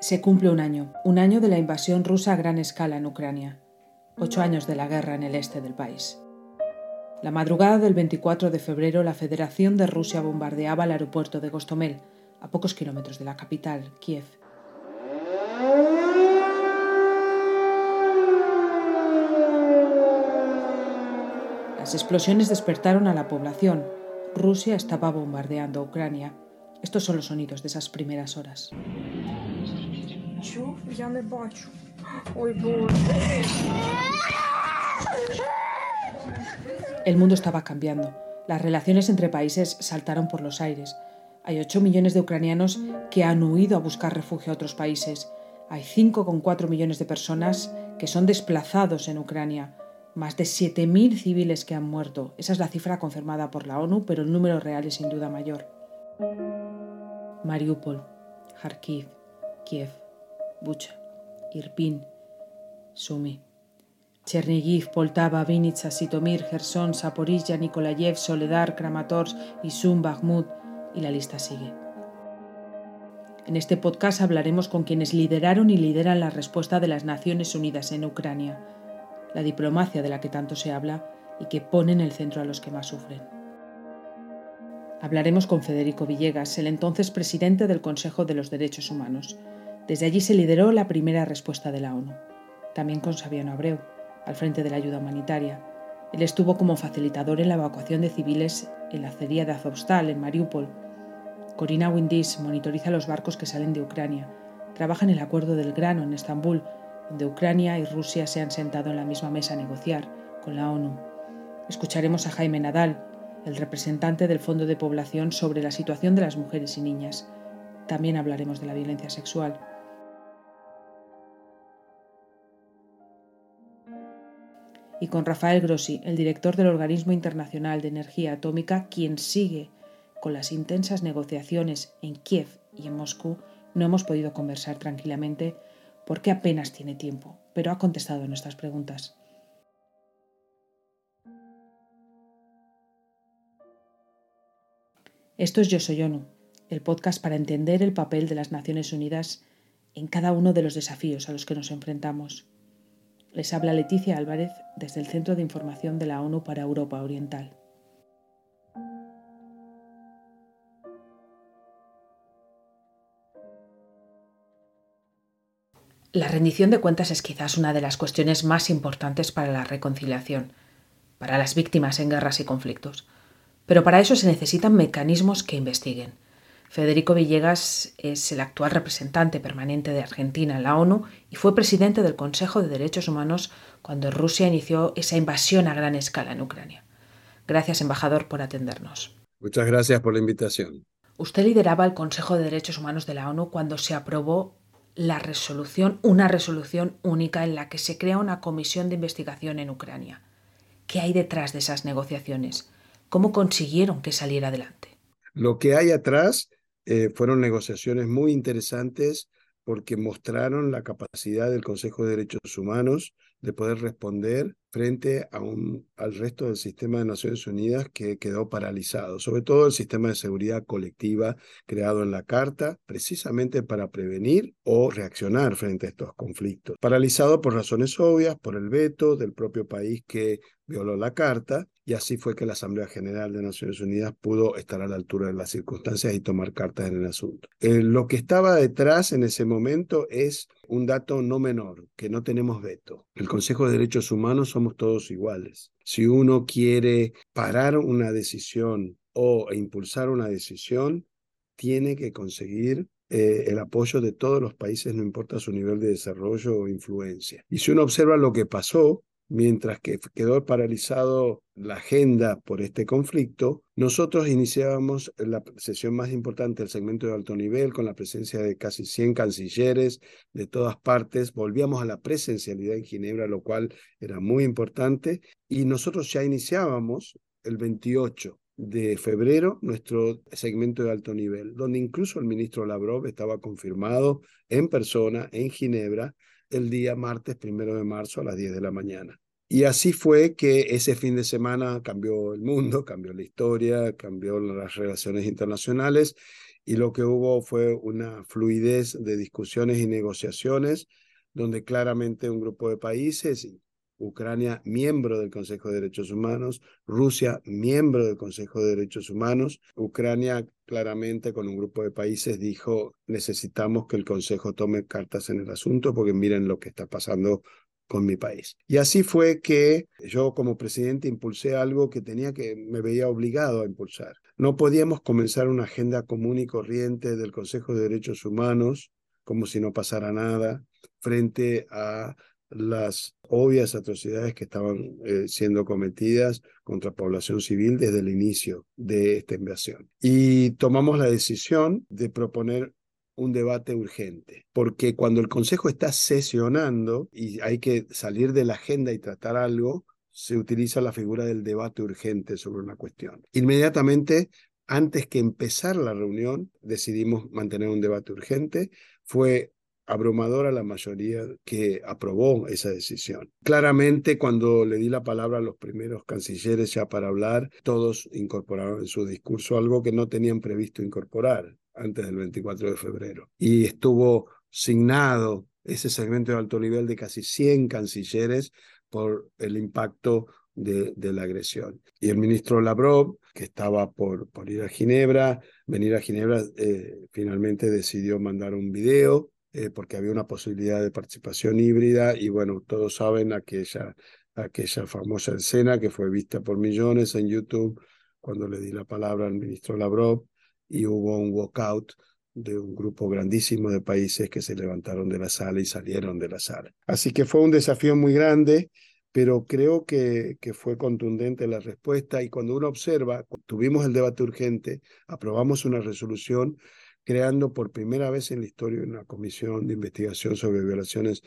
Se cumple un año, un año de la invasión rusa a gran escala en Ucrania, ocho años de la guerra en el este del país. La madrugada del 24 de febrero, la Federación de Rusia bombardeaba el aeropuerto de Gostomel, a pocos kilómetros de la capital, Kiev. Las explosiones despertaron a la población. Rusia estaba bombardeando Ucrania. Estos son los sonidos de esas primeras horas. El mundo estaba cambiando. Las relaciones entre países saltaron por los aires. Hay 8 millones de ucranianos que han huido a buscar refugio a otros países. Hay 5,4 millones de personas que son desplazados en Ucrania. Más de 7.000 civiles que han muerto. Esa es la cifra confirmada por la ONU, pero el número real es sin duda mayor. Mariupol, Kharkiv, Kiev, Bucha, Irpin, Sumi, Chernigiv, Poltava, Vinitsa, Sitomir, Gerson, Saporilla, Nikolayev, Soledar, Kramatorsk, Isum, Bakhmut y la lista sigue. En este podcast hablaremos con quienes lideraron y lideran la respuesta de las Naciones Unidas en Ucrania, la diplomacia de la que tanto se habla y que pone en el centro a los que más sufren. Hablaremos con Federico Villegas, el entonces presidente del Consejo de los Derechos Humanos, desde allí se lideró la primera respuesta de la ONU. También con Sabiano Abreu, al frente de la ayuda humanitaria. Él estuvo como facilitador en la evacuación de civiles en la acería de Azovstal, en Mariupol. Corina Windis monitoriza los barcos que salen de Ucrania. Trabaja en el acuerdo del grano en Estambul, donde Ucrania y Rusia se han sentado en la misma mesa a negociar con la ONU. Escucharemos a Jaime Nadal, el representante del Fondo de Población sobre la situación de las mujeres y niñas. También hablaremos de la violencia sexual. Y con Rafael Grossi, el director del Organismo Internacional de Energía Atómica, quien sigue con las intensas negociaciones en Kiev y en Moscú, no hemos podido conversar tranquilamente porque apenas tiene tiempo, pero ha contestado nuestras preguntas. Esto es Yo Soy ONU, el podcast para entender el papel de las Naciones Unidas en cada uno de los desafíos a los que nos enfrentamos. Les habla Leticia Álvarez desde el Centro de Información de la ONU para Europa Oriental. La rendición de cuentas es quizás una de las cuestiones más importantes para la reconciliación, para las víctimas en guerras y conflictos. Pero para eso se necesitan mecanismos que investiguen, Federico Villegas es el actual representante permanente de Argentina en la ONU y fue presidente del Consejo de Derechos Humanos cuando Rusia inició esa invasión a gran escala en Ucrania. Gracias, embajador, por atendernos. Muchas gracias por la invitación. Usted lideraba el Consejo de Derechos Humanos de la ONU cuando se aprobó la resolución, una resolución única en la que se crea una comisión de investigación en Ucrania. ¿Qué hay detrás de esas negociaciones? ¿Cómo consiguieron que saliera adelante? Lo que hay atrás eh, fueron negociaciones muy interesantes porque mostraron la capacidad del Consejo de Derechos Humanos de poder responder frente a un, al resto del sistema de Naciones Unidas que quedó paralizado, sobre todo el sistema de seguridad colectiva creado en la Carta, precisamente para prevenir o reaccionar frente a estos conflictos. Paralizado por razones obvias, por el veto del propio país que violó la Carta, y así fue que la Asamblea General de Naciones Unidas pudo estar a la altura de las circunstancias y tomar cartas en el asunto. Eh, lo que estaba detrás en ese momento es un dato no menor, que no tenemos veto. El Consejo de Derechos Humanos somos todos iguales. Si uno quiere parar una decisión o impulsar una decisión, tiene que conseguir eh, el apoyo de todos los países, no importa su nivel de desarrollo o influencia. Y si uno observa lo que pasó, mientras que quedó paralizado la agenda por este conflicto, nosotros iniciábamos la sesión más importante del segmento de alto nivel con la presencia de casi 100 cancilleres de todas partes. Volvíamos a la presencialidad en Ginebra, lo cual era muy importante. Y nosotros ya iniciábamos el 28 de febrero nuestro segmento de alto nivel, donde incluso el ministro Lavrov estaba confirmado en persona en Ginebra el día martes primero de marzo a las 10 de la mañana. Y así fue que ese fin de semana cambió el mundo, cambió la historia, cambió las relaciones internacionales y lo que hubo fue una fluidez de discusiones y negociaciones donde claramente un grupo de países, Ucrania miembro del Consejo de Derechos Humanos, Rusia miembro del Consejo de Derechos Humanos, Ucrania claramente con un grupo de países dijo necesitamos que el Consejo tome cartas en el asunto porque miren lo que está pasando con mi país. Y así fue que yo como presidente impulsé algo que tenía que me veía obligado a impulsar. No podíamos comenzar una agenda común y corriente del Consejo de Derechos Humanos como si no pasara nada frente a las obvias atrocidades que estaban eh, siendo cometidas contra población civil desde el inicio de esta invasión. Y tomamos la decisión de proponer un debate urgente, porque cuando el Consejo está sesionando y hay que salir de la agenda y tratar algo, se utiliza la figura del debate urgente sobre una cuestión. Inmediatamente, antes que empezar la reunión, decidimos mantener un debate urgente. Fue abrumadora la mayoría que aprobó esa decisión. Claramente, cuando le di la palabra a los primeros cancilleres ya para hablar, todos incorporaron en su discurso algo que no tenían previsto incorporar antes del 24 de febrero. Y estuvo signado ese segmento de alto nivel de casi 100 cancilleres por el impacto de, la agresión. Y el ministro Lavrov, que estaba por, por ir a Ginebra, venir a Ginebra, eh, finalmente decidió mandar un video eh, porque había una posibilidad de participación híbrida y bueno, todos saben aquella, aquella famosa escena que fue vista por millones en YouTube cuando le di la palabra al ministro Lavrov y hubo un walkout de un grupo grandísimo de países que se levantaron de la sala y salieron de la sala. Así que fue un desafío muy grande, pero creo que, que fue contundente la respuesta y cuando uno observa, tuvimos el debate urgente, aprobamos una resolución creando por primera vez en la historia una comisión de investigación sobre violaciones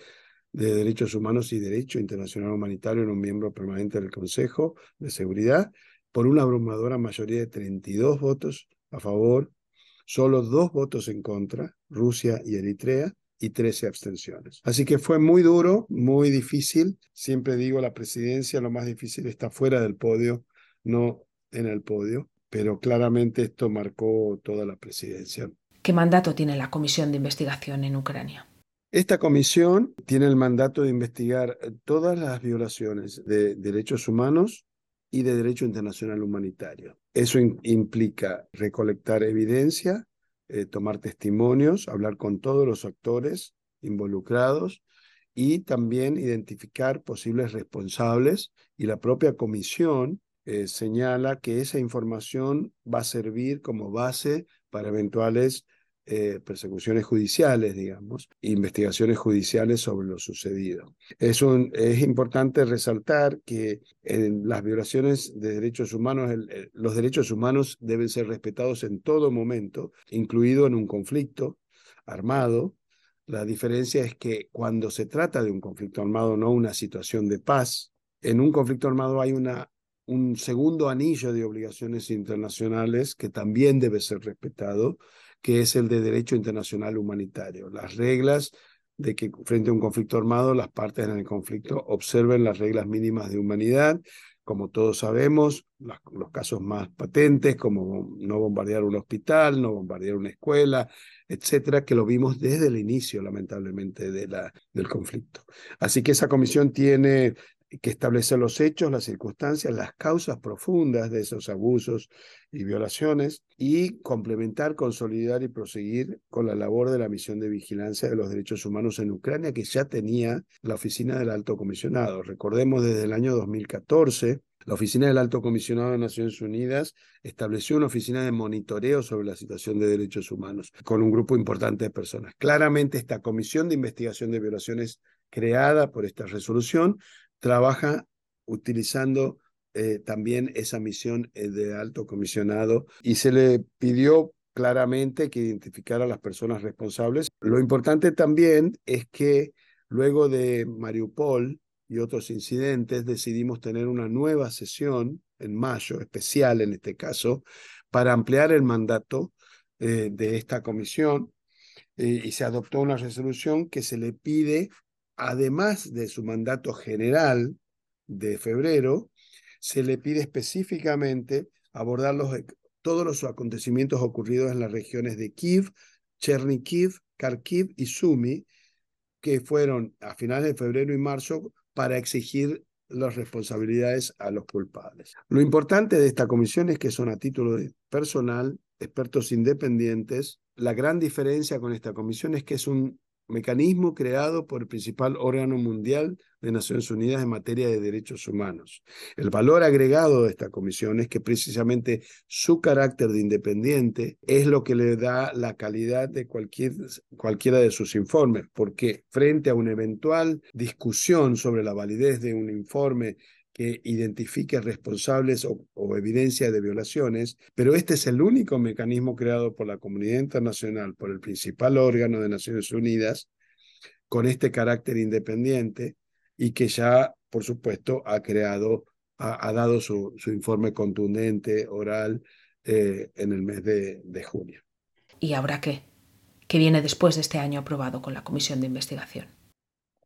de derechos humanos y derecho internacional humanitario en un miembro permanente del Consejo de Seguridad, por una abrumadora mayoría de 32 votos a favor, solo dos votos en contra, Rusia y Eritrea, y 13 abstenciones. Así que fue muy duro, muy difícil. Siempre digo, la presidencia lo más difícil está fuera del podio, no en el podio, pero claramente esto marcó toda la presidencia. ¿Qué mandato tiene la Comisión de Investigación en Ucrania? Esta comisión tiene el mandato de investigar todas las violaciones de derechos humanos y de derecho internacional humanitario. Eso implica recolectar evidencia, eh, tomar testimonios, hablar con todos los actores involucrados y también identificar posibles responsables y la propia comisión eh, señala que esa información va a servir como base para eventuales eh, persecuciones judiciales, digamos, investigaciones judiciales sobre lo sucedido. Es, es importante resaltar que en las violaciones de derechos humanos, los derechos humanos deben ser respetados en todo momento, incluido en un conflicto armado. La diferencia es que cuando se trata de un conflicto armado, no una situación de paz, en un conflicto armado hay una un segundo anillo de obligaciones internacionales que también debe ser respetado que es el de derecho internacional humanitario. Las reglas de que frente a un conflicto armado las partes en el conflicto observen las reglas mínimas de humanidad, como todos sabemos, los casos más patentes, como no bombardear un hospital, no bombardear una escuela, etcétera, que lo vimos desde el inicio, lamentablemente, de la, del conflicto. Así que esa comisión tiene que establecer los hechos, las circunstancias, las causas profundas de esos abusos y violaciones y complementar, consolidar y proseguir con la labor de la misión de vigilancia de los derechos humanos en Ucrania que ya tenía la oficina del alto comisionado. Recordemos desde el año 2014 la Oficina del Alto Comisionado de Naciones Unidas estableció una oficina de monitoreo sobre la situación de derechos humanos con un grupo importante de personas. Claramente esta comisión de investigación de violaciones creada por esta resolución trabaja utilizando eh, también esa misión eh, de alto comisionado y se le pidió claramente que identificara a las personas responsables. Lo importante también es que luego de Mariupol y otros incidentes decidimos tener una nueva sesión en mayo, especial en este caso, para ampliar el mandato eh, de esta comisión y se adoptó una resolución que se le pide además de su mandato general de febrero, se le pide específicamente abordar los, todos los acontecimientos ocurridos en las regiones de Kiev, Chernihiv, Kharkiv y Sumy, que fueron a finales de febrero y marzo para exigir las responsabilidades a los culpables. Lo importante de esta comisión es que son a título personal, expertos independientes. La gran diferencia con esta comisión es que es un mecanismo creado por el principal órgano mundial de Naciones Unidas en materia de derechos humanos. El valor agregado de esta comisión es que precisamente su carácter de independiente es lo que le da la calidad de cualquier, cualquiera de sus informes, porque frente a una eventual discusión sobre la validez de un informe que identifique responsables o, evidencia de violaciones, pero este es el único mecanismo creado por la comunidad internacional, por el principal órgano de Naciones Unidas, con este carácter independiente y que ya, por supuesto, ha creado, ha, dado su, su, informe contundente, oral, eh, en el mes de, de junio. ¿Y ahora qué? ¿Qué viene después de este año aprobado con la comisión de investigación?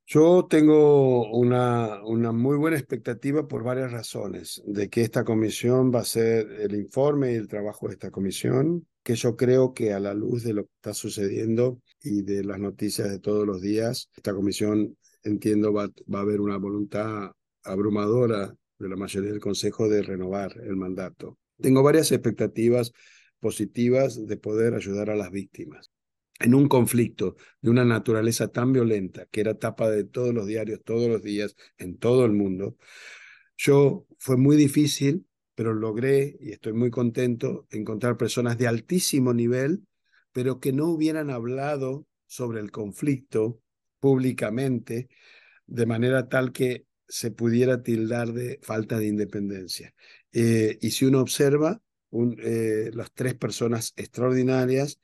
Yo tengo una, una muy buena expectativa por varias razones de que esta comisión va a ser el informe y el trabajo de esta comisión, que yo creo que a la luz de lo que está sucediendo y de las noticias de todos los días, esta comisión, entiendo, va, va a haber una voluntad abrumadora de la mayoría del Consejo de renovar el mandato. Tengo varias expectativas positivas de poder ayudar a las víctimas en un conflicto de una naturaleza tan violenta, que era tapa de todos los diarios, todos los días, en todo el mundo, yo fue muy difícil, pero logré, y estoy muy contento, encontrar personas de altísimo nivel, pero que no hubieran hablado sobre el conflicto públicamente, de manera tal que se pudiera tildar de falta de independencia. Eh, y si uno observa, eh, las tres personas extraordinarias,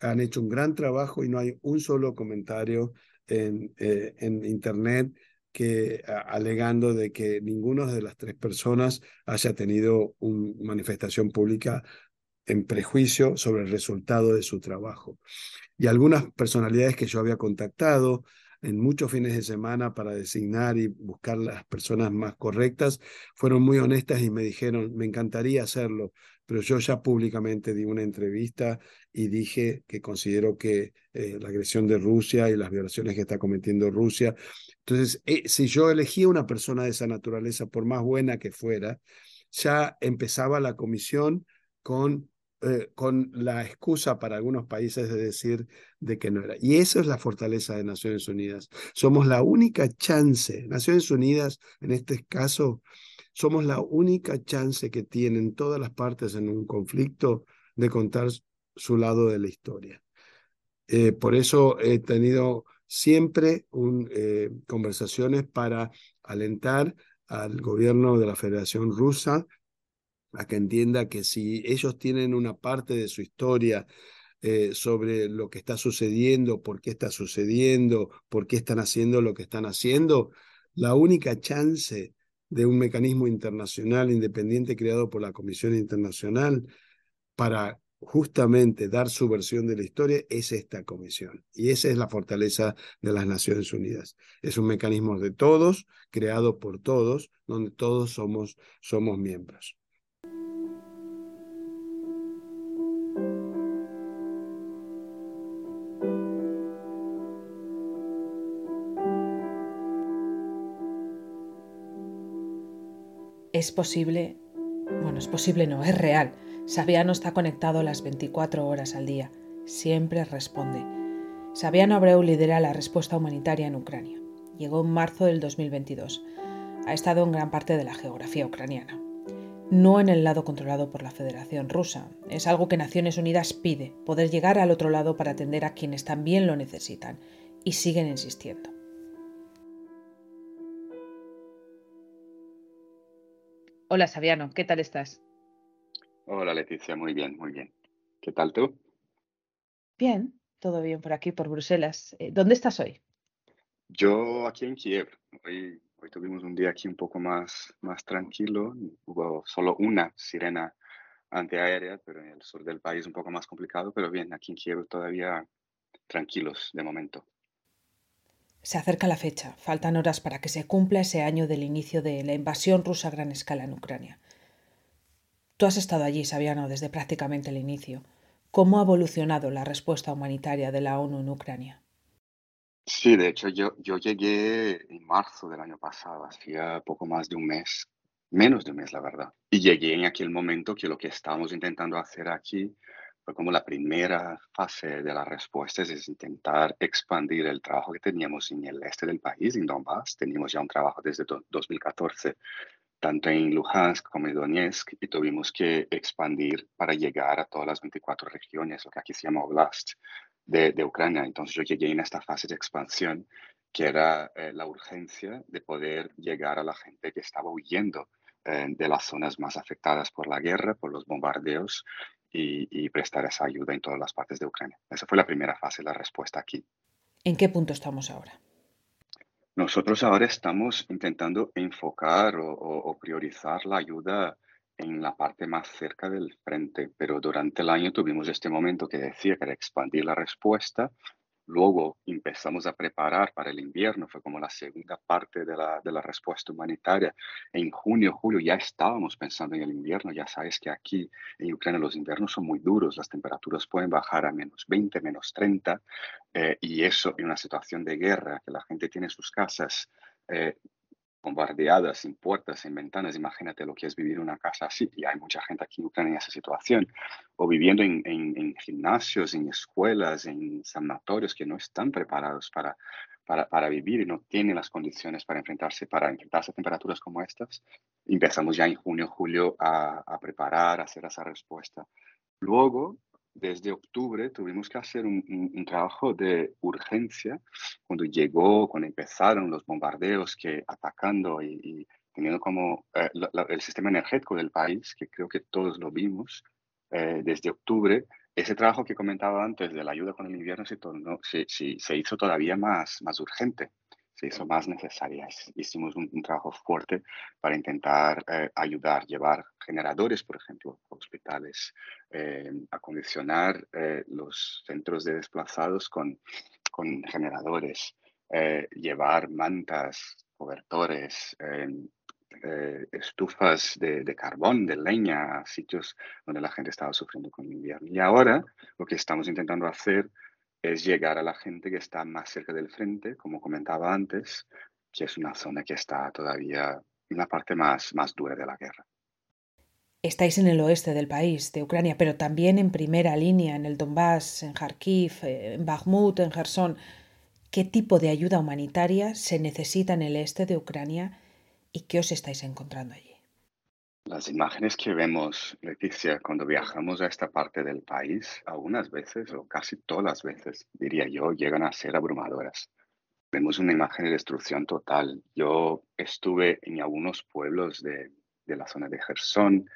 han hecho un gran trabajo y no hay un solo comentario en, eh, en Internet que alegando de que ninguna de las tres personas haya tenido una manifestación pública en prejuicio sobre el resultado de su trabajo. Y algunas personalidades que yo había contactado en muchos fines de semana para designar y buscar las personas más correctas, fueron muy honestas y me dijeron, me encantaría hacerlo, pero yo ya públicamente di una entrevista y dije que considero que eh, la agresión de Rusia y las violaciones que está cometiendo Rusia. Entonces, eh, si yo elegía una persona de esa naturaleza, por más buena que fuera, ya empezaba la comisión con, eh, con la excusa para algunos países de decir de que no era. Y esa es la fortaleza de Naciones Unidas. Somos la única chance, Naciones Unidas en este caso, somos la única chance que tienen todas las partes en un conflicto de contar su lado de la historia. Eh, por eso he tenido siempre un, eh, conversaciones para alentar al gobierno de la Federación Rusa a que entienda que si ellos tienen una parte de su historia eh, sobre lo que está sucediendo, por qué está sucediendo, por qué están haciendo lo que están haciendo, la única chance de un mecanismo internacional independiente creado por la Comisión Internacional para justamente dar su versión de la historia es esta comisión. Y esa es la fortaleza de las Naciones Unidas. Es un mecanismo de todos, creado por todos, donde todos somos, somos miembros. Es posible, bueno, es posible no, es real. Sabiano está conectado las 24 horas al día. Siempre responde. Sabiano Abreu lidera la respuesta humanitaria en Ucrania. Llegó en marzo del 2022. Ha estado en gran parte de la geografía ucraniana. No en el lado controlado por la Federación Rusa. Es algo que Naciones Unidas pide, poder llegar al otro lado para atender a quienes también lo necesitan. Y siguen insistiendo. Hola, Sabiano, ¿qué tal estás? Hola, Leticia, muy bien, muy bien. ¿Qué tal tú? Bien, todo bien por aquí, por Bruselas. Eh, ¿Dónde estás hoy? Yo aquí en Kiev. Hoy, hoy tuvimos un día aquí un poco más, más tranquilo. Hubo solo una sirena antiaérea, pero en el sur del país un poco más complicado. Pero bien, aquí en Kiev todavía tranquilos de momento. Se acerca la fecha, faltan horas para que se cumpla ese año del inicio de la invasión rusa a gran escala en Ucrania. Tú has estado allí, Sabiano, desde prácticamente el inicio. ¿Cómo ha evolucionado la respuesta humanitaria de la ONU en Ucrania? Sí, de hecho yo, yo llegué en marzo del año pasado, hacía poco más de un mes, menos de un mes la verdad. Y llegué en aquel momento que lo que estábamos intentando hacer aquí como la primera fase de las respuestas, es intentar expandir el trabajo que teníamos en el este del país, en Donbass. Teníamos ya un trabajo desde 2014, tanto en Luhansk como en Donetsk, y tuvimos que expandir para llegar a todas las 24 regiones, lo que aquí se llama Oblast de, Ucrania. Entonces yo llegué en esta fase de expansión, que era eh, la urgencia de poder llegar a la gente que estaba huyendo eh, de las zonas más afectadas por la guerra, por los bombardeos, y, prestar esa ayuda en todas las partes de Ucrania. Esa fue la primera fase, la respuesta aquí. ¿En qué punto estamos ahora? Nosotros ahora estamos intentando enfocar o priorizar la ayuda en la parte más cerca del frente, pero durante el año tuvimos este momento que decía que era expandir la respuesta. Luego empezamos a preparar para el invierno, fue como la segunda parte de la, de la respuesta humanitaria. En junio, julio ya estábamos pensando en el invierno. Ya sabes que aquí en Ucrania los inviernos son muy duros, las temperaturas pueden bajar a menos 20, menos 30, eh, y eso en una situación de guerra, que la gente tiene sus casas eh, bombardeadas, sin puertas, sin ventanas. Imagínate lo que es vivir en una casa así. Y hay mucha gente aquí en Ucrania en esa situación. O viviendo en, en, gimnasios, en escuelas, en sanatorios que no están preparados para, para, para, vivir y no tienen las condiciones para enfrentarse, para enfrentarse a temperaturas como estas. Empezamos ya en junio, julio a, a preparar, a hacer esa respuesta. Luego, desde octubre tuvimos que hacer un, trabajo de urgencia. Cuando llegó, cuando empezaron los bombardeos que atacando y, teniendo como eh, el sistema energético del país, que creo que todos lo vimos eh, desde octubre, ese trabajo que comentaba antes de la ayuda con el invierno se, se, se hizo todavía más, más urgente se hizo más necesaria. Hicimos un, trabajo fuerte para intentar eh, ayudar, llevar generadores, por ejemplo, a hospitales, eh, acondicionar eh, los centros de desplazados con, con generadores, eh, llevar mantas, cobertores, estufas de, de, carbón, de leña, a sitios donde la gente estaba sufriendo con el invierno. Y ahora lo que estamos intentando hacer es llegar a la gente que está más cerca del frente, como comentaba antes, que es una zona que está todavía en la parte más, más dura de la guerra. Estáis en el oeste del país, de Ucrania, pero también en primera línea, en el Donbass, en Kharkiv, en Bakhmut, en Gerson. ¿Qué tipo de ayuda humanitaria se necesita en el este de Ucrania y qué os estáis encontrando allí? Las imágenes que vemos, Leticia, cuando viajamos a esta parte del país, algunas veces, o casi todas las veces, diría yo, llegan a ser abrumadoras. Vemos una imagen de destrucción total. Yo estuve en algunos pueblos de, de la zona de Gerson,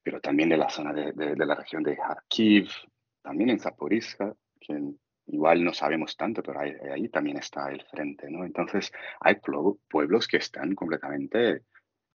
pero también de la zona de, de, la región de Kharkiv, también en Zaporizhia, que igual no sabemos tanto, pero ahí, ahí también está el frente, ¿no? Entonces, hay pueblos que están completamente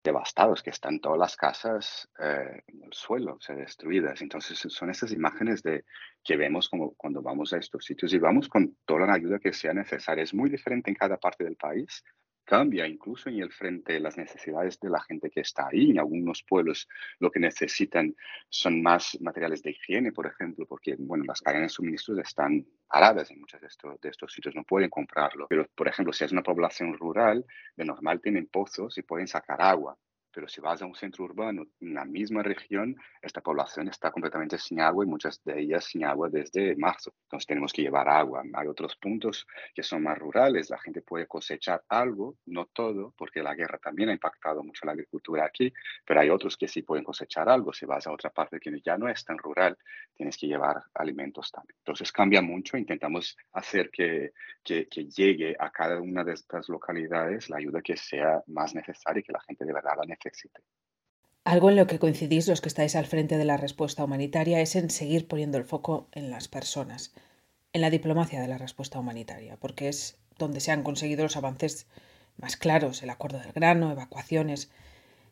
devastados, que están todas las casas eh, en el suelo, se destruidas. Entonces son esas imágenes de, que vemos como cuando vamos a estos sitios y vamos con toda la ayuda que sea necesaria. Es muy diferente en cada parte del país, cambia incluso en el frente las necesidades de la gente que está ahí. En algunos pueblos lo que necesitan son más materiales de higiene, por ejemplo, porque bueno, las cadenas de suministros están paradas en muchos de estos, de estos sitios, no pueden comprarlo. Pero, por ejemplo, si es una población rural, de normal tienen pozos y pueden sacar agua pero si vas a un centro urbano en la misma región, esta población está completamente sin agua y muchas de ellas sin agua desde marzo. Entonces tenemos que llevar agua. Hay otros puntos que son más rurales, la gente puede cosechar algo, no todo, porque la guerra también ha impactado mucho la agricultura aquí, pero hay otros que sí pueden cosechar algo. Si vas a otra parte que ya no es tan rural, tienes que llevar alimentos también. Entonces cambia mucho, intentamos hacer que, que, que llegue a cada una de estas localidades la ayuda que sea más necesaria y que la gente de verdad la necesite algo en lo que coincidís los que estáis al frente de la respuesta humanitaria es en seguir poniendo el foco en las personas, en la diplomacia de la respuesta humanitaria, porque es donde se han conseguido los avances más claros, el acuerdo del grano, evacuaciones.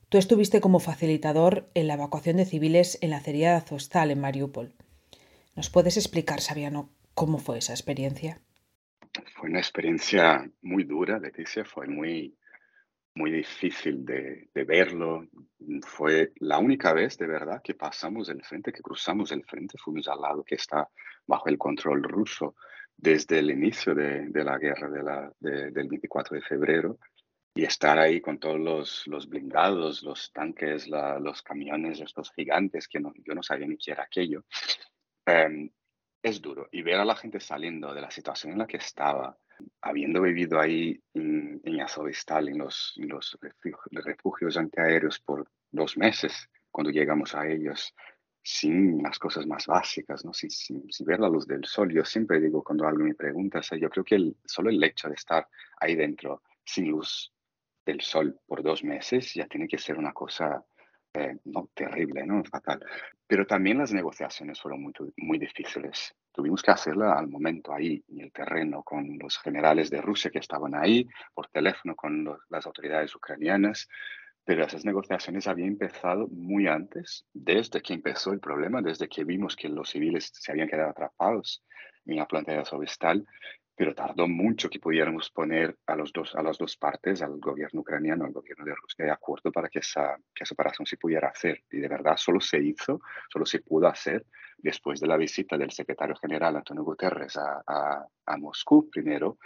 Tú estuviste como facilitador en la evacuación de civiles en la acería de Azostal en Mariupol. ¿Nos puedes explicar, Sabiano, cómo fue esa experiencia? Fue una experiencia muy dura, Leticia, fue muy muy difícil de, verlo. Fue la única vez de verdad que pasamos el frente, que cruzamos el frente, fuimos al lado que está bajo el control ruso desde el inicio de, la guerra de la, del 24 de febrero y estar ahí con todos los, los blindados, los tanques, los camiones, estos gigantes que no, yo no sabía ni qué era aquello. Em, es duro y ver a la gente saliendo de la situación en la que estaba, habiendo vivido ahí en, en Azovstal, en los, los refugios, antiaéreos por dos meses, cuando llegamos a ellos, sin las cosas más básicas, ¿no? sin, sin, ver la luz del sol. Yo siempre digo cuando alguien me pregunta, yo creo que solo el hecho de estar ahí dentro sin luz del sol por dos meses ya tiene que ser una cosa eh, no terrible, ¿no? fatal. Pero también las negociaciones fueron muy, muy difíciles. Tuvimos que hacerla al momento ahí, en el terreno, con los generales de Rusia que estaban ahí, por teléfono con las autoridades ucranianas. Pero esas negociaciones habían empezado muy antes, desde que empezó el problema, desde que vimos que los civiles se habían quedado atrapados en la planta de Azovstal pero tardó mucho que pudiéramos poner a, las dos partes, al gobierno ucraniano, al gobierno de Rusia, de acuerdo para que esa, que operación se pudiera hacer. Y de verdad solo se hizo, solo se pudo hacer después de la visita del secretario general Antonio Guterres a, Moscú, primero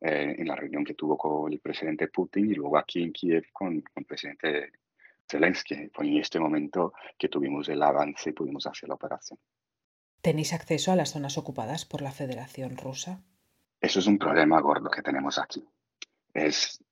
eh, en la reunión que tuvo con el presidente Putin y luego aquí en Kiev con el presidente Zelensky. Fue en este momento que tuvimos el avance y pudimos hacer la operación. ¿Tenéis acceso a las zonas ocupadas por la Federación Rusa? Eso es un problema gordo que tenemos aquí. Es,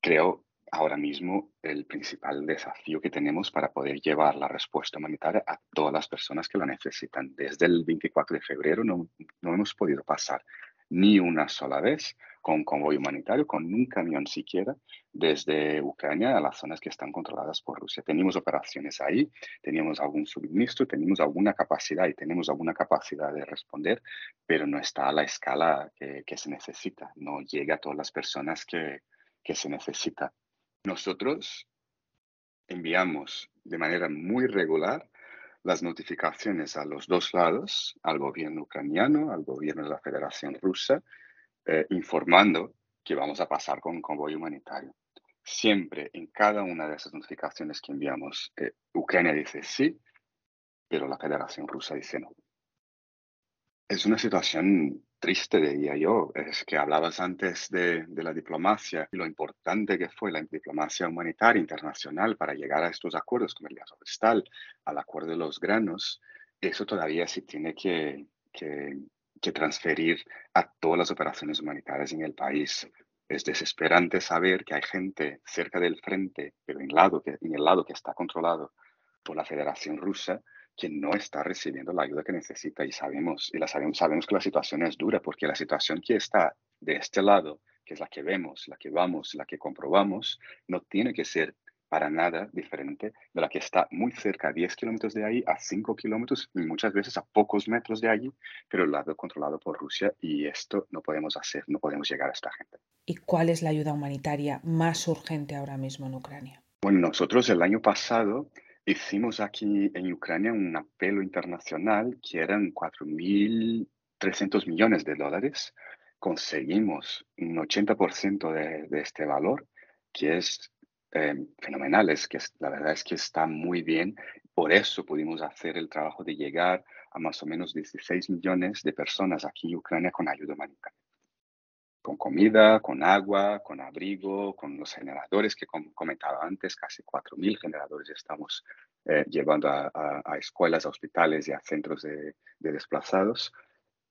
creo, ahora mismo el principal desafío que tenemos para poder llevar la respuesta humanitaria a todas las personas que la necesitan. Desde el 24 de febrero no, no hemos podido pasar ni una sola vez con convoy humanitario, con un camión siquiera, desde Ucrania a las zonas que están controladas por Rusia. Tenemos operaciones ahí, teníamos algún suministro, tenemos alguna capacidad y tenemos alguna capacidad de responder, pero no está a la escala que, se necesita, no llega a todas las personas que, que se necesita. Nosotros enviamos de manera muy regular las notificaciones a los dos lados, al gobierno ucraniano, al gobierno de la Federación Rusa, eh, informando que vamos a pasar con un convoy humanitario. Siempre en cada una de esas notificaciones que enviamos, eh, Ucrania dice sí, pero la Federación Rusa dice no. Es una situación triste, diría yo. Es que hablabas antes de, la diplomacia y lo importante que fue la diplomacia humanitaria internacional para llegar a estos acuerdos como el de Azovstal, al acuerdo de los granos. Eso todavía se tiene que, que transferir a todas las operaciones humanitarias en el país. Es desesperante saber que hay gente cerca del frente, pero en, el lado que está controlado por la Federación Rusa, que no está recibiendo la ayuda que necesita y sabemos, y la sabemos, sabemos que la situación es dura porque la situación que está de este lado, que es la que vemos, la que vamos, la que comprobamos, no tiene que ser para nada diferente de la que está muy cerca, a 10 kilómetros de ahí, a 5 kilómetros y muchas veces a pocos metros de allí, pero el lado controlado por Rusia y esto no podemos hacer, no podemos llegar a esta gente. ¿Y cuál es la ayuda humanitaria más urgente ahora mismo en Ucrania? Bueno, nosotros el año pasado hicimos aquí en Ucrania un apelo internacional que eran 4.300 millones de dólares. Conseguimos un 80% de, de este valor, que es eh, fenomenales, que la verdad es que está muy bien. Por eso pudimos hacer el trabajo de llegar a más o menos 16 millones de personas aquí en Ucrania con ayuda humanitaria. Con comida, con agua, con abrigo, con los generadores que comentaba antes, casi 4.000 generadores estamos eh, llevando a, escuelas, a hospitales y a centros de desplazados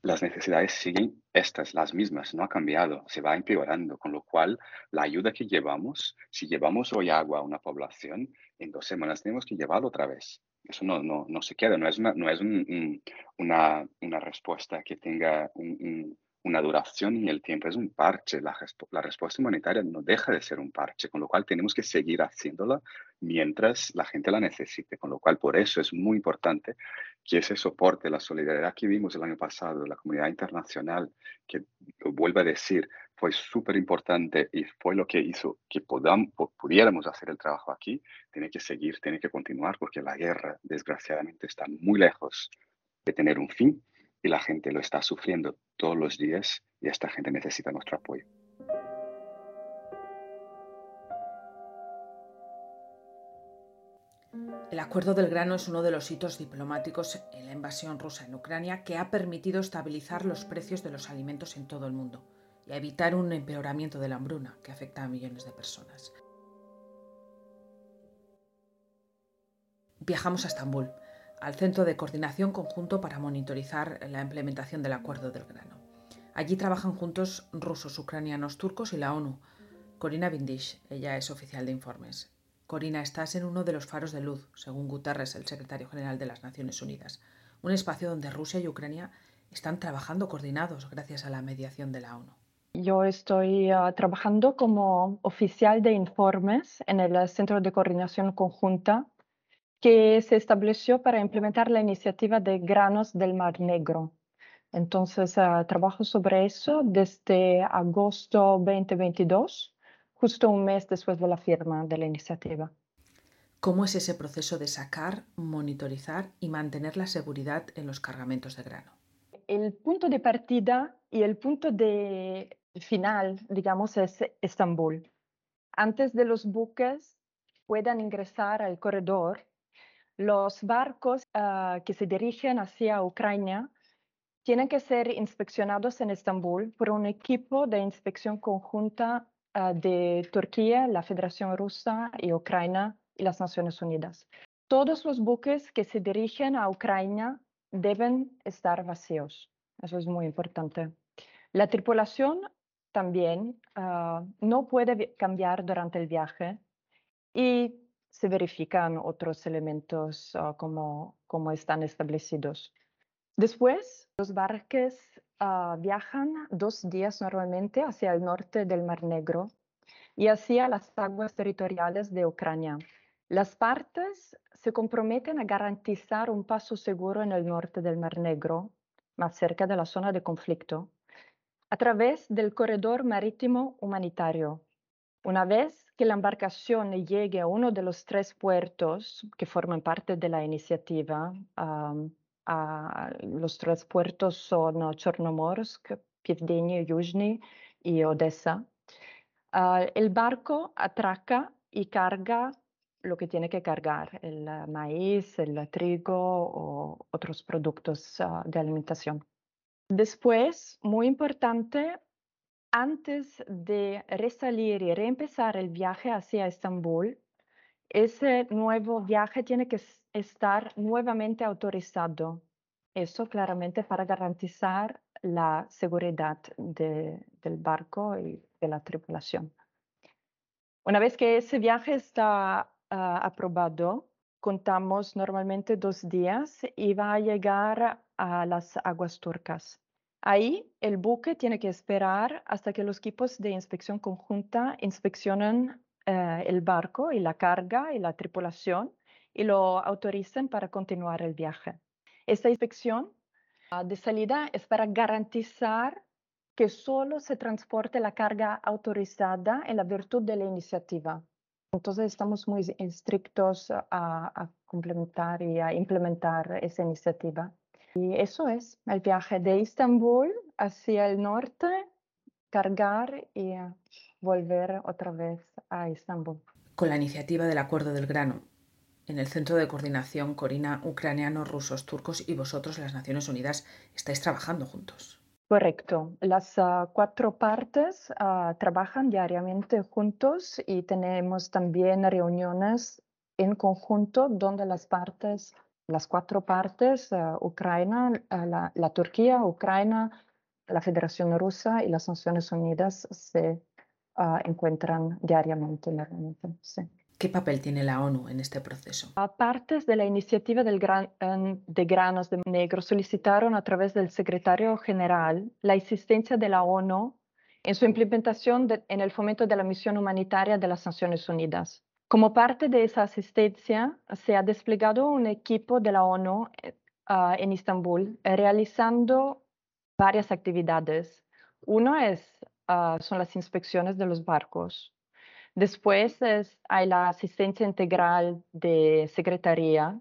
las necesidades siguen estas, las mismas, no ha cambiado, se va empeorando, con lo cual la ayuda que llevamos, si llevamos hoy agua a una población, en dos semanas tenemos que llevarlo otra vez. Eso no, no, no se queda, no es no es una, una, respuesta que tenga un, una duración y el tiempo es un parche. La, respuesta humanitaria no deja de ser un parche, con lo cual tenemos que seguir haciéndola mientras la gente la necesite. Con lo cual, por eso es muy importante que ese soporte, la solidaridad que vimos el año pasado de la comunidad internacional, que lo vuelvo a decir, fue súper importante y fue lo que hizo que podamos, pudiéramos hacer el trabajo aquí, tiene que seguir, tiene que continuar, porque la guerra, desgraciadamente, está muy lejos de tener un fin y la gente lo está sufriendo todos los días y esta gente necesita nuestro apoyo. El acuerdo del grano es uno de los hitos diplomáticos en la invasión rusa en Ucrania que ha permitido estabilizar los precios de los alimentos en todo el mundo y evitar un empeoramiento de la hambruna que afecta a millones de personas. Viajamos a Estambul, al Centro de Coordinación Conjunto para monitorizar la implementación del acuerdo del grano. Allí trabajan juntos rusos, ucranianos, turcos y la ONU. Corina Vindish, ella es oficial de informes. Corina, estás en uno de los faros de luz, según Guterres, el secretario general de las Naciones Unidas, un espacio donde Rusia y Ucrania están trabajando coordinados gracias a la mediación de la ONU. Yo estoy ah, trabajando como oficial de informes en el Centro de Coordinación Conjunta que se estableció para implementar la iniciativa de granos del Mar Negro. Entonces, ah, trabajo sobre eso desde agosto 2022 justo un mes después de la firma de la iniciativa. ¿Cómo es ese proceso de sacar, monitorizar y mantener la seguridad en los cargamentos de grano? El punto de partida y el punto de final, digamos, es Estambul. Antes de los buques puedan ingresar al corredor, los barcos ah, que se dirigen hacia Ucrania tienen que ser inspeccionados en Estambul por un equipo de inspección conjunta Ah, de Turquía, la Federación Rusa y Ucrania y las Naciones Unidas. Todos los buques que se dirigen a Ucrania deben estar vacíos. Eso es muy importante. La tripulación también ah, no puede cambiar durante el viaje y se verifican otros elementos ah, como, como están establecidos. Después, los barques Ah, viajan dos días normalmente hacia el norte del Mar Negro y hacia las aguas territoriales de Ucrania. Las partes se comprometen a garantizar un paso seguro en el norte del Mar Negro, más cerca de la zona de conflicto, a través del corredor marítimo humanitario. Una vez que la embarcación llegue a uno de los tres puertos que forman parte de la iniciativa, los tres puertos son Chornomorsk, Pivdeni, Yuzhny y Odessa. Ah, el barco atraca y carga lo que tiene que cargar, el maíz, el trigo o otros productos ah, de alimentación. Después, muy importante, antes de resalir y reempezar el viaje hacia Estambul, ese nuevo viaje tiene que estar nuevamente autorizado. Eso claramente para garantizar la seguridad del barco y de la tripulación. Una vez que ese viaje está ah, aprobado, contamos normalmente dos días y va a llegar a las aguas turcas. Ahí el buque tiene que esperar hasta que los equipos de inspección conjunta inspeccionen eh, el barco y la carga y la tripulación y lo autoricen para continuar el viaje. Esta inspección ah, de salida es para garantizar que solo se transporte la carga autorizada en la virtud de la iniciativa. Entonces estamos muy estrictos a, a complementar y a implementar esa iniciativa. Y eso es el viaje de Estambul hacia el norte, cargar y volver otra vez a Estambul. Con la iniciativa del Acuerdo del Grano, en el Centro de Coordinación Corina, ucranianos, rusos, turcos y vosotros, las Naciones Unidas, estáis trabajando juntos. Correcto. Las ah, cuatro partes ah, trabajan diariamente juntos y tenemos también reuniones en conjunto donde las partes, las cuatro partes, uh, Ucrania, la, la, Turquía, Ucrania, la Federación Rusa y las Naciones Unidas se encuentran diariamente. Sí. ¿Qué papel tiene la ONU en este proceso? Aparte de la iniciativa del de granos de negro, solicitaron a través del secretario general la asistencia de la ONU en su implementación en el fomento de la misión humanitaria de las Naciones Unidas. Como parte de esa asistencia, se ha desplegado un equipo de la ONU eh, en Estambul realizando varias actividades. Uno es Ah, son las inspecciones de los barcos. Después hay la asistencia integral de secretaría,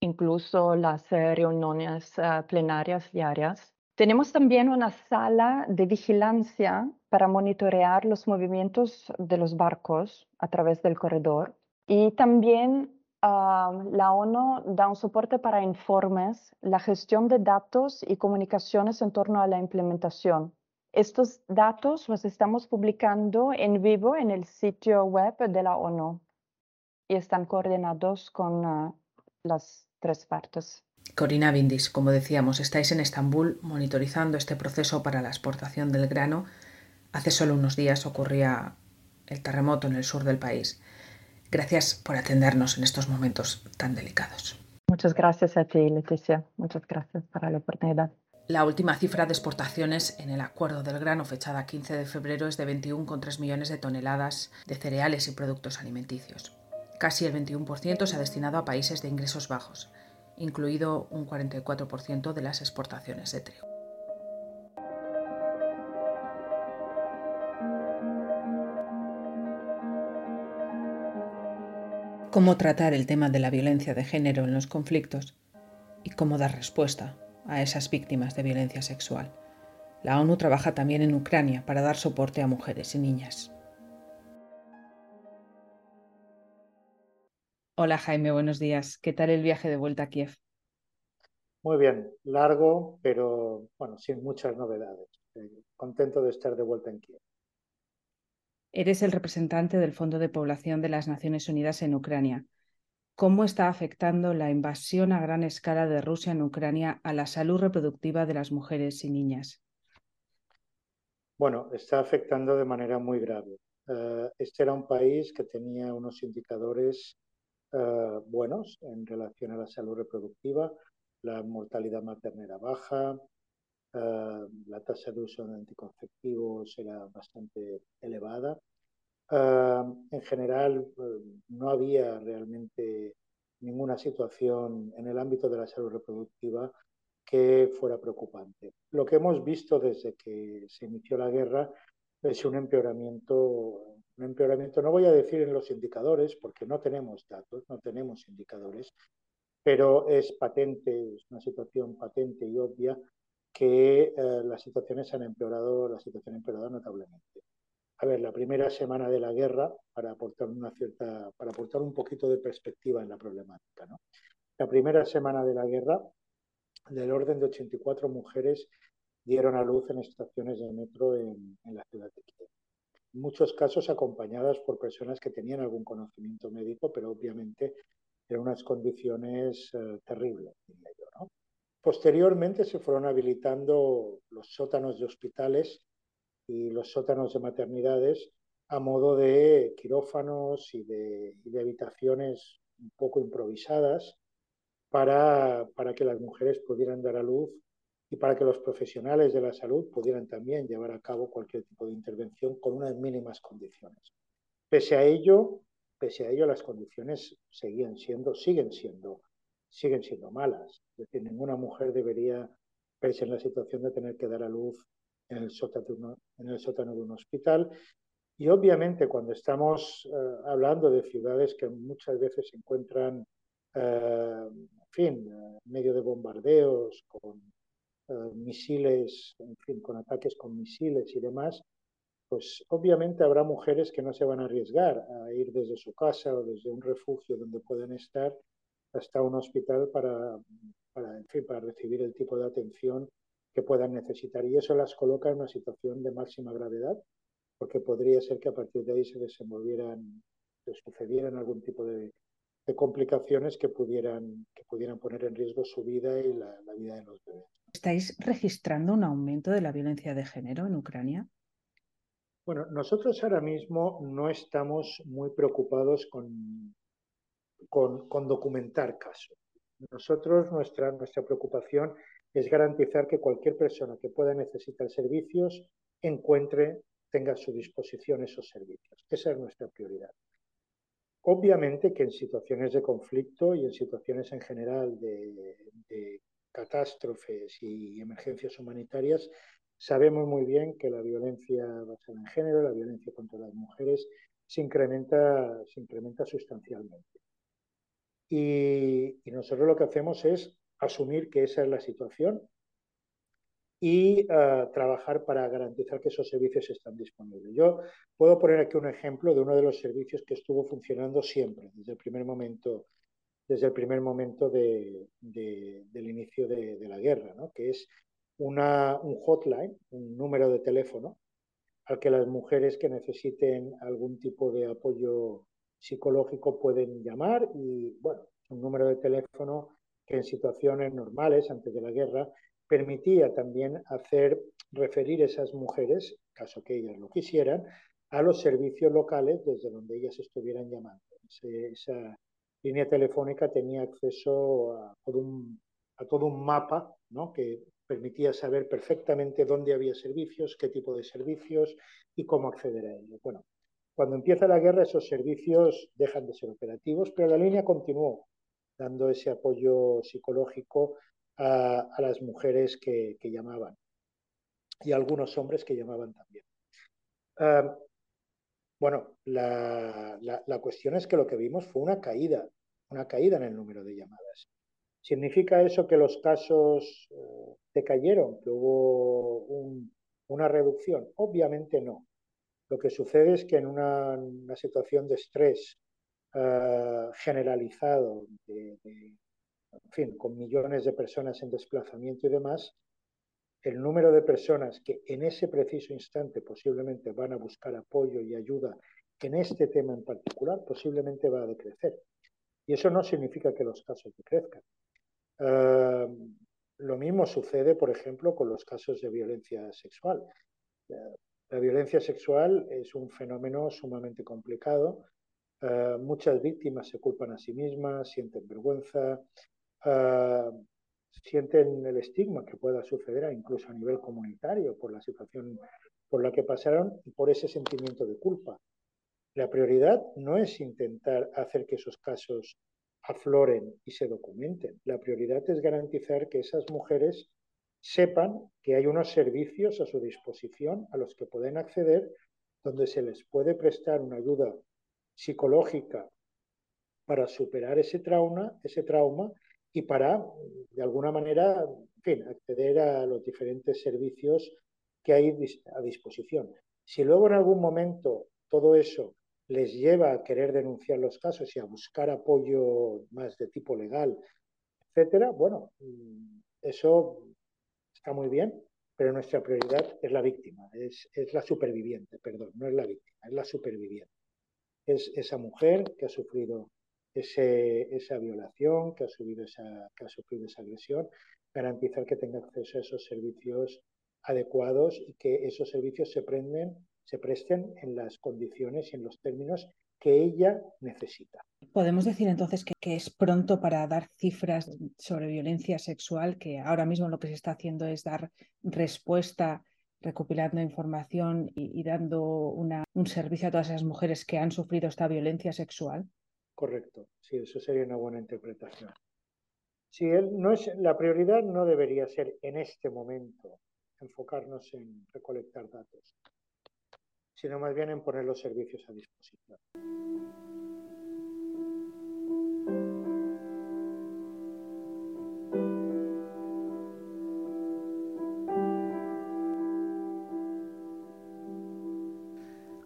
incluso las eh, reuniones ah, plenarias diarias. Tenemos también una sala de vigilancia para monitorear los movimientos de los barcos a través del corredor y también la ONU da un soporte para informes, la gestión de datos y comunicaciones en torno a la implementación. Estos datos los estamos publicando en vivo en el sitio web de la ONU y están coordinados con ah, las tres partes. Corina Vindis, como decíamos, estáis en Estambul monitorizando este proceso para la exportación del grano. Hace solo unos días ocurría el terremoto en el sur del país. Gracias por atendernos en estos momentos tan delicados. Muchas gracias a ti, Leticia. Muchas gracias por la oportunidad. La última cifra de exportaciones en el acuerdo del grano fechada 15 de febrero es de 21,3 millones de toneladas de cereales y productos alimenticios. Casi el 21% se ha destinado a países de ingresos bajos, incluido un 44% de las exportaciones de trigo. Cómo tratar el tema de la violencia de género en los conflictos y cómo dar respuesta a esas víctimas de violencia sexual. La ONU trabaja también en Ucrania para dar soporte a mujeres y niñas. Hola Jaime, buenos días. ¿Qué tal el viaje de vuelta a Kiev? Muy bien, largo, pero bueno, sin muchas novedades. Eh, contento de estar de vuelta en Kiev. Eres el representante del Fondo de Población de las Naciones Unidas en Ucrania. ¿Cómo está afectando la invasión a gran escala de Rusia en Ucrania a la salud reproductiva de las mujeres y niñas? Bueno, está afectando de manera muy grave. Eh, este era un país que tenía unos indicadores eh, buenos en relación a la salud reproductiva. La mortalidad materna era baja, eh, la tasa de uso de anticonceptivos era bastante elevada en general, eh, no había realmente ninguna situación en el ámbito de la salud reproductiva que fuera preocupante. Lo que hemos visto desde que se inició la guerra es un empeoramiento, un empeoramiento, no voy a decir en los indicadores, porque no tenemos datos, no tenemos indicadores, pero es patente, es una situación patente y obvia que eh, las situaciones han empeorado, la situación ha empeorado notablemente a ver, la primera semana de la guerra, para aportar una cierta, para aportar un poquito de perspectiva en la problemática, ¿no? La primera semana de la guerra, del orden de 84 mujeres dieron a luz en estaciones de metro en, la ciudad de Kiev. En muchos casos acompañadas por personas que tenían algún conocimiento médico, pero obviamente en unas condiciones eh, terribles. Posteriormente se fueron habilitando los sótanos de hospitales y los sótanos de maternidades a modo de quirófanos y de, habitaciones un poco improvisadas para, para, que las mujeres pudieran dar a luz y para que los profesionales de la salud pudieran también llevar a cabo cualquier tipo de intervención con unas mínimas condiciones. Pese a ello, pese a ello las condiciones seguían siendo, siguen siendo, siguen siendo malas. Es decir, ninguna mujer debería verse en la situación de tener que dar a luz en el sótano, de un hospital. Y obviamente cuando estamos eh, hablando de ciudades que muchas veces se encuentran, eh, en medio de bombardeos, con eh, misiles, en fin, con ataques con misiles y demás, pues obviamente habrá mujeres que no se van a arriesgar a ir desde su casa o desde un refugio donde pueden estar hasta un hospital para, para, en fin, para recibir el tipo de atención que puedan necesitar. Y eso las coloca en una situación de máxima gravedad, porque podría ser que a partir de ahí se desenvolvieran, se sucedieran algún tipo de, complicaciones que pudieran, que pudieran poner en riesgo su vida y la, la vida de los bebés. ¿Estáis registrando un aumento de la violencia de género en Ucrania? Bueno, nosotros ahora mismo no estamos muy preocupados con, con, documentar casos. Nosotros, nuestra, nuestra preocupación es garantizar que cualquier persona que pueda necesitar servicios encuentre, tenga a su disposición esos servicios. Esa es nuestra prioridad. Obviamente que en situaciones de conflicto y en situaciones en general de, catástrofes y emergencias humanitarias, sabemos muy bien que la violencia basada en género, la violencia contra las mujeres, se incrementa, se incrementa sustancialmente. Y nosotros lo que hacemos es asumir que esa es la situación y eh, trabajar para garantizar que esos servicios están disponibles. Yo puedo poner aquí un ejemplo de uno de los servicios que estuvo funcionando siempre, desde el primer momento desde el primer momento del inicio de, la guerra, que es una, un hotline, un número de teléfono al que las mujeres que necesiten algún tipo de apoyo psicológico pueden llamar y, bueno, un número de teléfono que en situaciones normales, antes de la guerra, permitía también hacer referir esas mujeres, caso que ellas lo quisieran, a los servicios locales desde donde ellas estuvieran llamando. esa línea telefónica tenía acceso a todo un, a todo un mapa ¿no? que permitía saber perfectamente dónde había servicios, qué tipo de servicios y cómo acceder a ellos. Bueno, cuando empieza la guerra esos servicios dejan de ser operativos, pero la línea continuó dando ese apoyo psicológico a, las mujeres que, llamaban y a algunos hombres que llamaban también. bueno, la, la, cuestión es que lo que vimos fue una caída, una caída en el número de llamadas. ¿Significa eso que los casos eh, decayeron, que hubo una reducción? Obviamente no. Lo que sucede es que en una, situación de estrés eh, generalizado, con millones de personas en desplazamiento y demás, el número de personas que en ese preciso instante posiblemente van a buscar apoyo y ayuda en este tema en particular posiblemente va a decrecer. Y eso no significa que los casos decrezcan. Eh, lo mismo sucede, por ejemplo, con los casos de violencia sexual. La violencia sexual es un fenómeno sumamente complicado. Eh, muchas víctimas se culpan a sí mismas, sienten vergüenza, eh, sienten el estigma que pueda suceder incluso a nivel comunitario por la situación por la que pasaron y por ese sentimiento de culpa. La prioridad no es intentar hacer que esos casos afloren y se documenten. La prioridad es garantizar que esas mujeres sepan que hay unos servicios a su disposición a los que pueden acceder donde se les puede prestar una ayuda psicológica para superar ese trauma, ese trauma y para, de alguna manera, acceder a los diferentes servicios que hay a disposición. Si luego en algún momento todo eso les lleva a querer denunciar los casos y a buscar apoyo más de tipo legal, etcétera, bueno, mm, eso está muy bien, pero nuestra prioridad es la víctima, es, la superviviente, perdón, no es la víctima, es la superviviente. Es esa mujer que ha sufrido esa violación, que ha, esa, que ha sufrido esa agresión, garantizar que tenga acceso a esos servicios adecuados y que esos servicios se, prenden, se presten en las condiciones y en los términos que ella necesita. Podemos decir entonces que, es pronto para dar cifras sobre violencia sexual, que ahora mismo lo que se está haciendo es dar respuesta recopilando información y, dando un servicio a todas esas mujeres que han sufrido esta violencia sexual. Correcto, sí, eso sería una buena interpretación. Si él no es, la prioridad no debería ser en este momento enfocarnos en recolectar datos sino más bien en poner los servicios a disposición.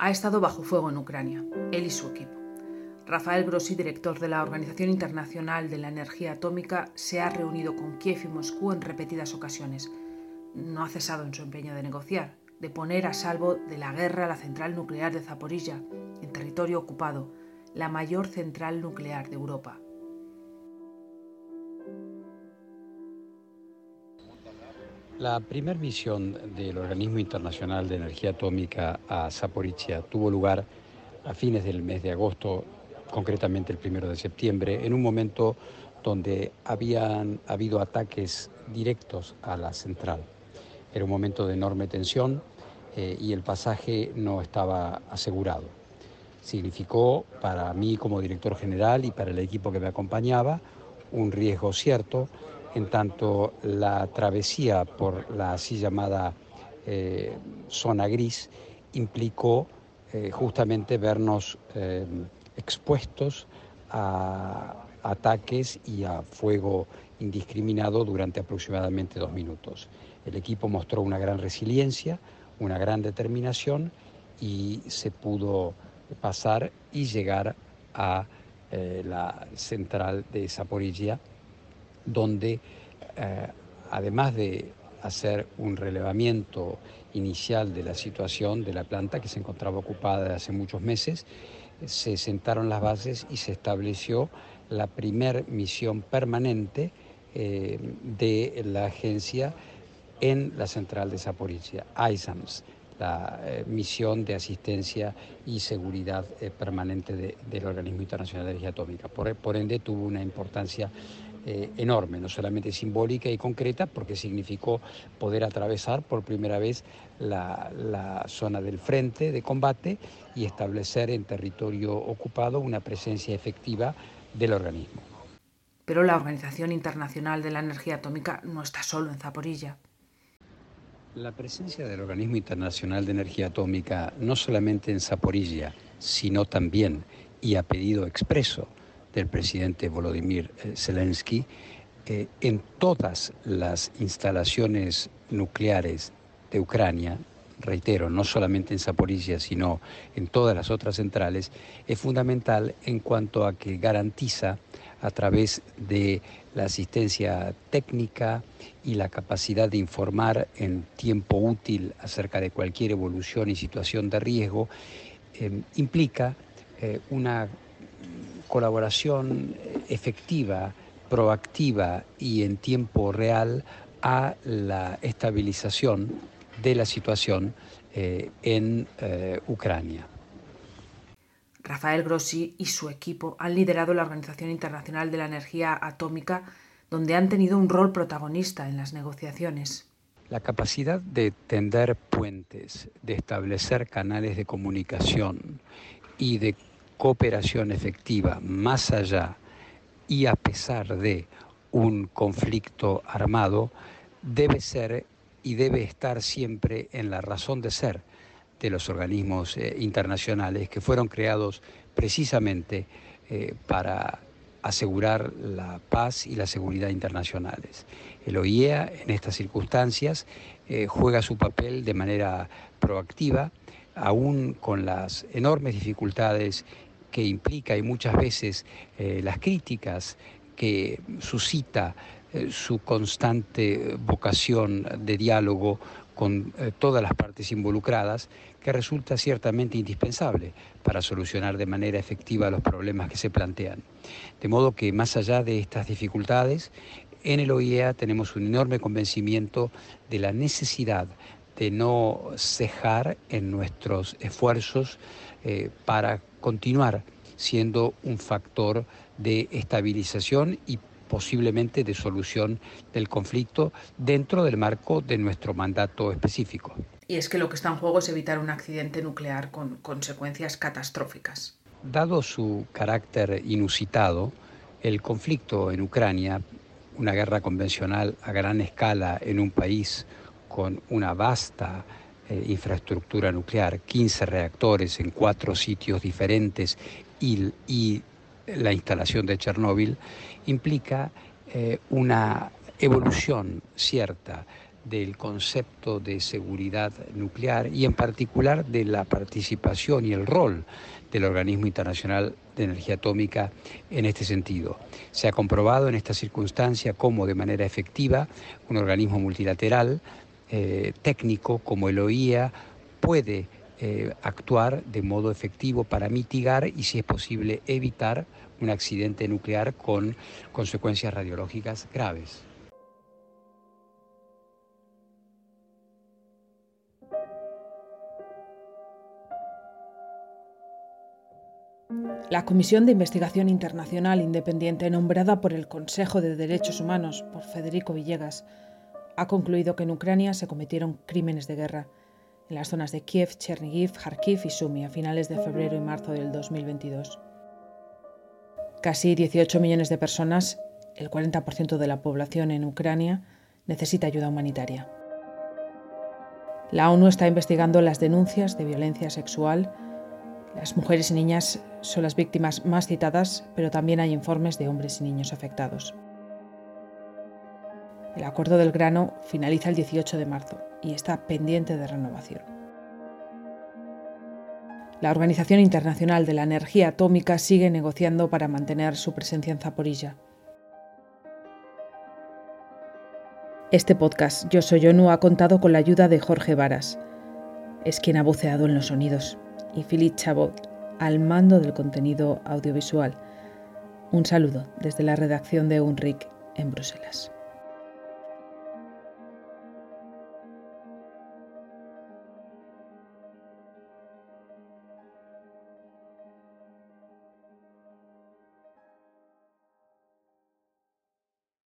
Ha estado bajo fuego en Ucrania, él y su equipo. Rafael Grossi, director de la Organización Internacional de la Energía Atómica, se ha reunido con Kiev y Moscú en repetidas ocasiones. No ha cesado en su empeño de negociar de poner a salvo de la guerra la central nuclear de Zaporilla, en territorio ocupado, la mayor central nuclear de Europa. La primera misión del Organismo Internacional de Energía Atómica a Zaporizhia tuvo lugar a fines del mes de agosto, concretamente el primero de septiembre, en un momento donde habían habido ataques directos a la central. Era un momento de enorme tensión eh, y el pasaje no estaba asegurado. Significó para mí como director general y para el equipo que me acompañaba un riesgo cierto, en tanto la travesía por la así llamada eh, zona gris implicó eh, justamente vernos expuestos a ataques y a fuego indiscriminado durante aproximadamente dos minutos. El equipo mostró una gran resiliencia, una gran determinación y se pudo pasar y llegar a eh, la central de Zaporizhia, donde además de hacer un relevamiento inicial de la situación de la planta que se encontraba ocupada desde hace muchos meses, se sentaron las bases y se estableció la primer misión permanente eh, de la agencia en la central de Zaporizhia, ISAMS, la eh, misión de asistencia y seguridad eh, permanente del Organismo Internacional de Energía Atómica. por, ende, tuvo una importancia eh, enorme, no solamente simbólica y concreta, porque significó poder atravesar por primera vez la, zona del frente de combate y establecer en territorio ocupado una presencia efectiva del organismo. Pero la Organización Internacional de la Energía Atómica no está solo en Zaporilla. La presencia del Organismo Internacional de Energía Atómica no solamente en Zaporilla, sino también, y a pedido expreso, del presidente Volodymyr eh, Zelensky eh, en todas las instalaciones nucleares de Ucrania, reitero, no solamente en Zaporizhia, sino en todas las otras centrales, es fundamental en cuanto a que garantiza a través de la asistencia técnica y la capacidad de informar en tiempo útil acerca de cualquier evolución y situación de riesgo, eh, implica una colaboración efectiva, proactiva y en tiempo real a la estabilización de la situación eh, en eh, Ucrania. Rafael Grossi y su equipo han liderado la Organización Internacional de la Energía Atómica, donde han tenido un rol protagonista en las negociaciones. La capacidad de tender puentes, de establecer canales de comunicación y de cooperación efectiva más allá y a pesar de un conflicto armado debe ser y debe estar siempre en la razón de ser de los organismos eh, internacionales que fueron creados precisamente eh, para asegurar la paz y la seguridad internacionales. El OIEA en estas circunstancias eh, juega su papel de manera proactiva, aún con las enormes dificultades que implica y muchas veces las críticas que suscita su constante vocación de diálogo con eh, todas las partes involucradas, que resulta ciertamente indispensable para solucionar de manera efectiva los problemas que se plantean. De modo que más allá de estas dificultades, en el OIEA tenemos un enorme convencimiento de la necesidad de no cejar en nuestros esfuerzos para continuar siendo un factor de estabilización y posiblemente de solución del conflicto dentro del marco de nuestro mandato específico. Y es que lo que está en juego es evitar un accidente nuclear con consecuencias catastróficas. Dado su carácter inusitado, el conflicto en Ucrania, una guerra convencional a gran escala en un país con una vasta eh, infraestructura nuclear, 15 reactores en cuatro sitios diferentes y, la instalación de Chernóbil, implica eh, una evolución cierta del concepto de seguridad nuclear y en particular de la participación y el rol del Organismo Internacional de Energía Atómica en este sentido. Se ha comprobado en esta circunstancia cómo de manera efectiva un organismo multilateral eh, técnico como el OIA puede eh, actuar de modo efectivo para mitigar y, si es posible, evitar un accidente nuclear con consecuencias radiológicas graves. La Comisión de Investigación Internacional Independiente nombrada por el Consejo de Derechos Humanos por Federico Villegas ha concluido que en Ucrania se cometieron crímenes de guerra en las zonas de Kiev, Chernihiv, Kharkiv y Sumy a finales de febrero y marzo del 2022. Casi 18 millones de personas, el 40% de la población en Ucrania, necesita ayuda humanitaria. La ONU está investigando las denuncias de violencia sexual. Las mujeres y niñas son las víctimas más citadas, pero también hay informes de hombres y niños afectados. El acuerdo del grano finaliza el 18 de marzo y está pendiente de renovación. La Organización Internacional de la Energía Atómica sigue negociando para mantener su presencia en Zaporilla. Este podcast, Yo Soy ONU, ha contado con la ayuda de Jorge Varas. Es quien ha buceado en los sonidos. Y Philippe Chabot, al mando del contenido audiovisual. Un saludo desde la redacción de UNRIC en Bruselas.